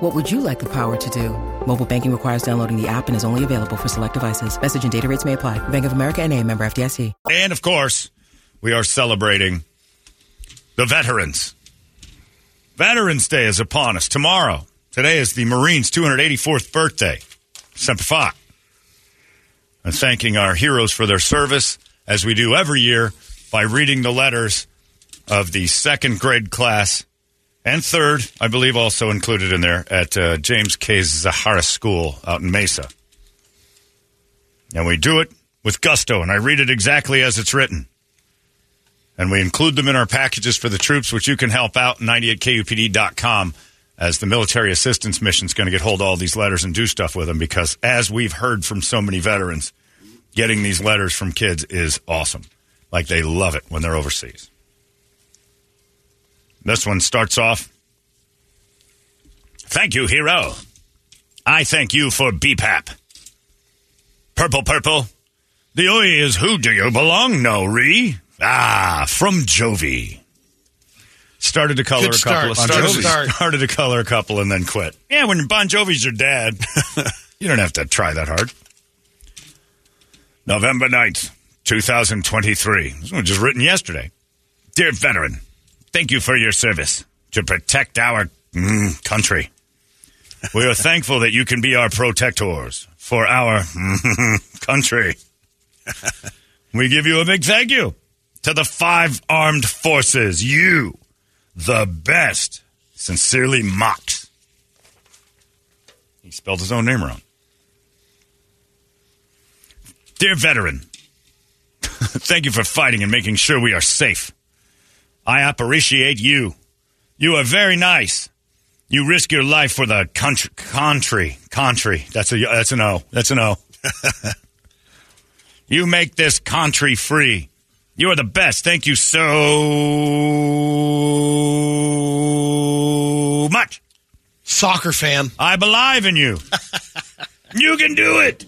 What would you like the power to do? Mobile banking requires downloading the app and is only available for select devices. Message and data rates may apply. Bank of America and a member FDIC. And of course, we are celebrating the veterans. Veterans Day is upon us tomorrow. Today is the Marines' 284th birthday. Semper Fi. And thanking our heroes for their service, as we do every year, by reading the letters of the second grade class and third, I believe, also included in there at uh, James K. Zaharis School out in Mesa. And we do it with gusto, and I read it exactly as it's written. And we include them in our packages for the troops, which you can help out 98kupd.com as the military assistance mission is going to get hold of all these letters and do stuff with them because as we've heard from so many veterans, getting these letters from kids is awesome. Like they love it when they're overseas. This one starts off. Thank you, hero. I thank you for BPAP. Purple, purple. The oi is who do you belong, no re? Ah, from Jovi. Started to color Good a couple. start. Started, started to color a couple and then quit. Yeah, when Bon Jovi's your dad, you don't have to try that hard. November 9th, 2023. This one was just written yesterday. Dear veteran, thank you for your service to protect our mm, country. We are thankful that you can be our protectors for our country. we give you a big thank you to the five armed forces. You, the best. Sincerely, Mox. He spelled his own name wrong. Dear veteran, thank you for fighting and making sure we are safe. I appreciate you. You are very nice. You risk your life for the country. Country. Country. That's a that's an O. That's an O. you make this country free. You are the best. Thank you so much. Soccer fan. I believe in you. you can do it.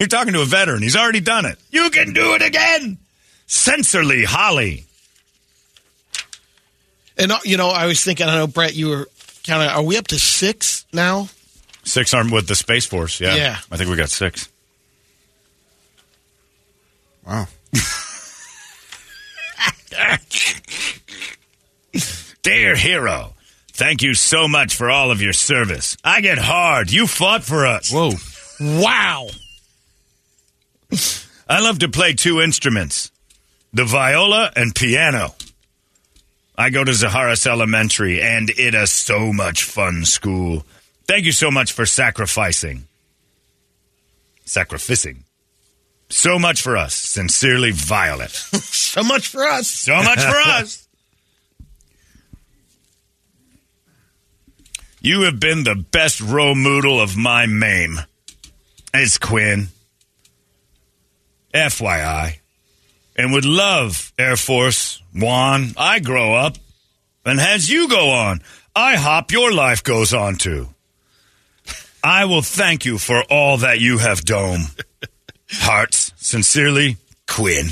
You're talking to a veteran. He's already done it. You can do it again. Censorly Holly. And uh, you know, I was thinking. I know, Brett, you were kind of. Are we up to six now? Six armed with the Space Force. Yeah. Yeah. I think we got six. Wow. Dear hero, thank you so much for all of your service. I get hard. You fought for us. Whoa. Wow. I love to play two instruments the viola and piano. I go to Zaharis Elementary, and it is so much fun school. Thank you so much for sacrificing. Sacrificing. So much for us. Sincerely, Violet. So much for us. So much for us. You have been the best role model of my mame. It's Quinn. FYI. And would love Air Force One. I grow up. And as you go on, I hop your life goes on too. I will thank you for all that you have done. Hearts, sincerely, Quinn.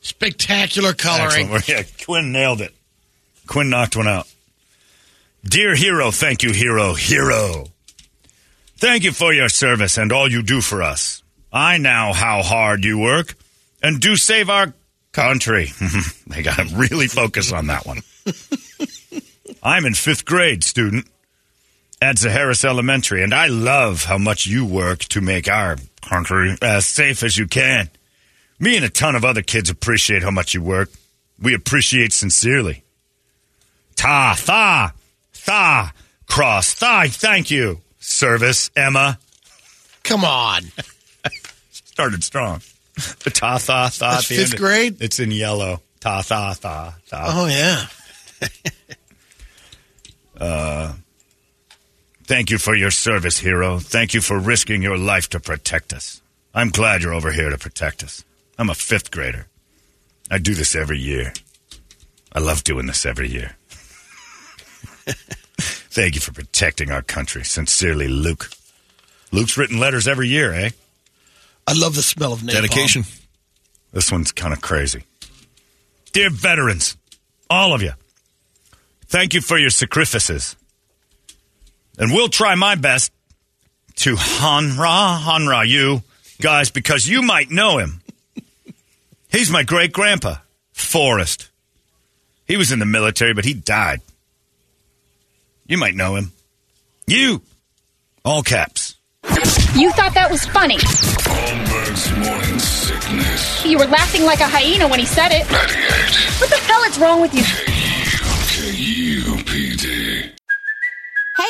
Spectacular coloring. Excellent. Yeah, Quinn nailed it. Quinn knocked one out. Dear hero, thank you, hero, hero. Thank you for your service and all you do for us. I know how hard you work and do save our country. they got to really focus on that one. I'm in fifth grade, student. at Zaharis Elementary, and I love how much you work to make our country as safe as you can. Me and a ton of other kids appreciate how much you work. We appreciate sincerely. Ta, tha, tha, cross, tha, thank you. Service, Emma. Come on. Started strong. The ta, tha, tha. That's fifth end. grade? It's in yellow. Ta, tha, tha, tha. Oh, yeah. uh, Thank you for your service, hero. Thank you for risking your life to protect us. I'm glad you're over here to protect us. I'm a fifth grader. I do this every year. I love doing this every year. Thank you for protecting our country. Sincerely, Luke. Luke's written letters every year, eh? I love the smell of napalm. Dedication. This one's kind of crazy. Dear veterans, all of you, thank you for your sacrifices. And we'll try my best to honra, honra you guys because you might know him. He's my great grandpa, Forrest. He was in the military, but he died. You might know him. You. All caps. You thought that was funny. Holmberg's morning sickness. You were laughing like a hyena when he said it. 98 What the hell is wrong with you? KUPD.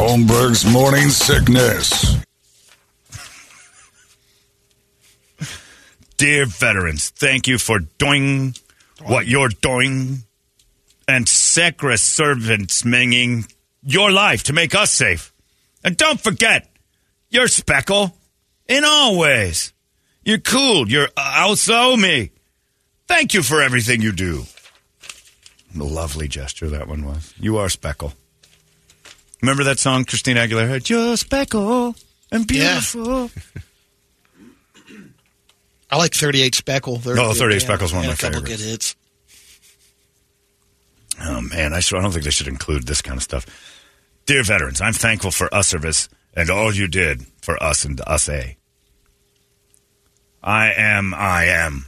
Holmberg's morning sickness. Dear veterans, thank you for doing what you're doing and sacred servants minging your life to make us safe. And don't forget, you're speckle in all ways. You're cool. You're also me. Thank you for everything you do. Lovely gesture that one was. You are speckle. Remember that song Christina Aguilera had? You're speckle and Yeah. beautiful. I like 38 Speckle. They're- oh, No, 38 yeah, Speckle's one of my a couple favorites. good hits. Oh man, I, I don't think they should include this kind of stuff. Dear veterans, I'm thankful for us service and all you did for us and us a. I am, I am,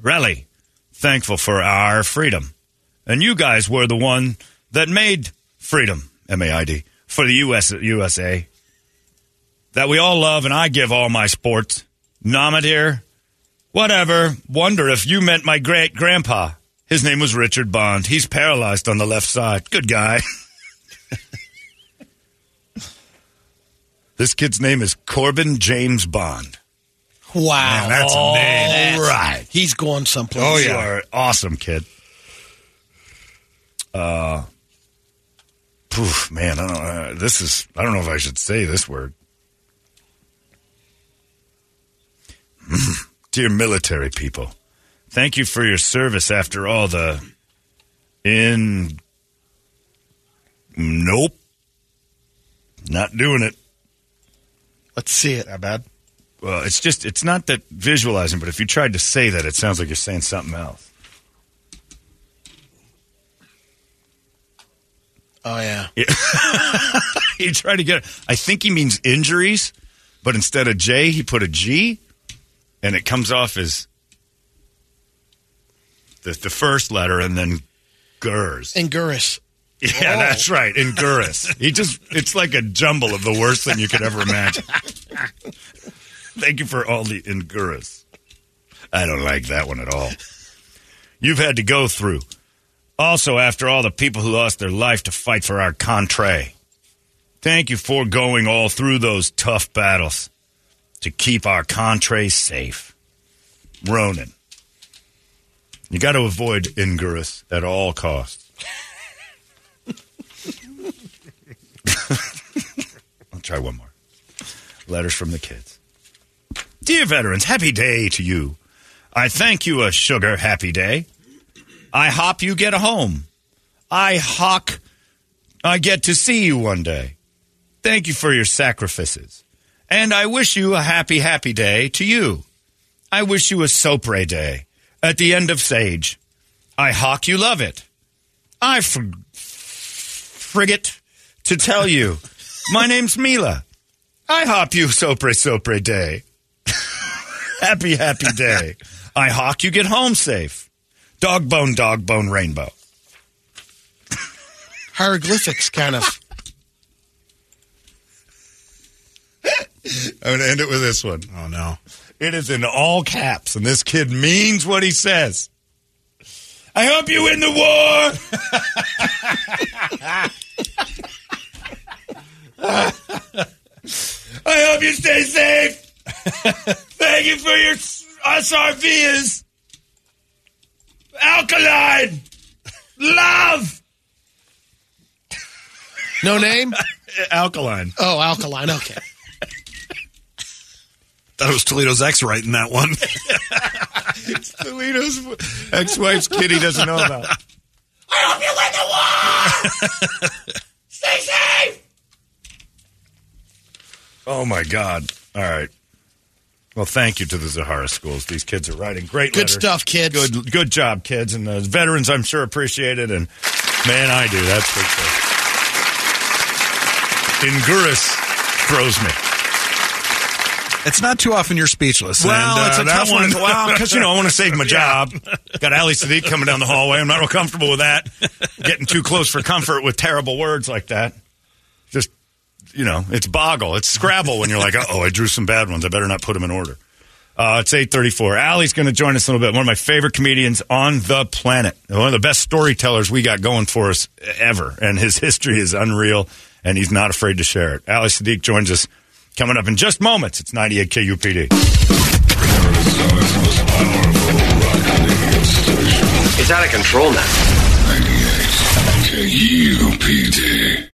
really thankful for our freedom, and you guys were the one that made freedom, M A I D, for the US USA. That we all love, and I give all my sports. Nomadir, whatever. Wonder if you meant my great grandpa. His name was Richard Bond. He's paralyzed on the left side. Good guy. this kid's name is Corbin James Bond. Wow. Man, that's a Oh, name. that's- Right. He's going someplace. Oh, You are awesome, kid. Uh, poof, man, I don't. Uh, this is. I don't know if I should say this word. Dear military people, thank you for your service after all the. In. Nope. Not doing it. Let's see it. That bad? Well, it's just, it's not that visualizing, but if you tried to say that, it sounds like you're saying something else. Oh, yeah. he tried to get, I think he means injuries, but instead of J, he put a G, and it comes off as the, the first letter and then Gers. Anguirus. Yeah, Oh. that's right. Ingurus. he just, it's like a jumble of the worst thing you could ever imagine. Thank you for all the Ingurus. I don't like that one at all. You've had to go through. Also, after all the people who lost their life to fight for our country. Thank you for going all through those tough battles to keep our country safe. Ronan. You got to avoid Ingurus at all costs. I'll try one more. Letters from the kids. Dear veterans, happy day to you. I thank you a sugar happy day. I hop you get a home. I hawk I get to see you one day. Thank you for your sacrifices. And I wish you a happy, happy day to you. I wish you a Sopre day at the end of Sage. I hawk you love it. I fr- frigate to tell you. My name's Mila. I hop you Sopre Sopre day. happy, happy day. I hawk you get home safe. Dog bone, dog bone, rainbow. Hieroglyphics, kind of. I'm going to end it with this one. Oh no. It is in all caps, and this kid means what he says. I hope you win the war. I hope you stay safe. Thank you for your SRVs. Alkaline. Love. No name? Alkaline. Oh, alkaline. Okay. Thought it was Toledo's ex writing that one. It's Toledo's ex-wife's kid he doesn't know about. I hope you win the war. Stay safe. Oh my God! All right. Well, thank you to the Zaharis schools. These kids are writing great. Good letters. stuff, kids. Good, good job, kids, and the veterans. I'm sure appreciate it, and man, I do. That's for sure. Inguris throws me. it's not too often you're speechless. Well, and, it's uh, a tough one. Well, because you know I want to save my Yeah. job. Got Ali Siddiq coming down the hallway. I'm not real comfortable with that. Getting too close for comfort with terrible words like that. Just you know, it's boggle. It's Scrabble when you're like, oh, I drew some bad ones. I better not put them in order. Uh, it's 834. Ali's going to join us in a little bit. One of my favorite comedians on the planet. One of the best storytellers we got going for us ever. And his history is unreal, and he's not afraid to share it. Ali Siddiq joins us coming up in just moments. It's 98 KUPD. Arizona's most powerful rock radio station. It's out of control now. 98 KUPD.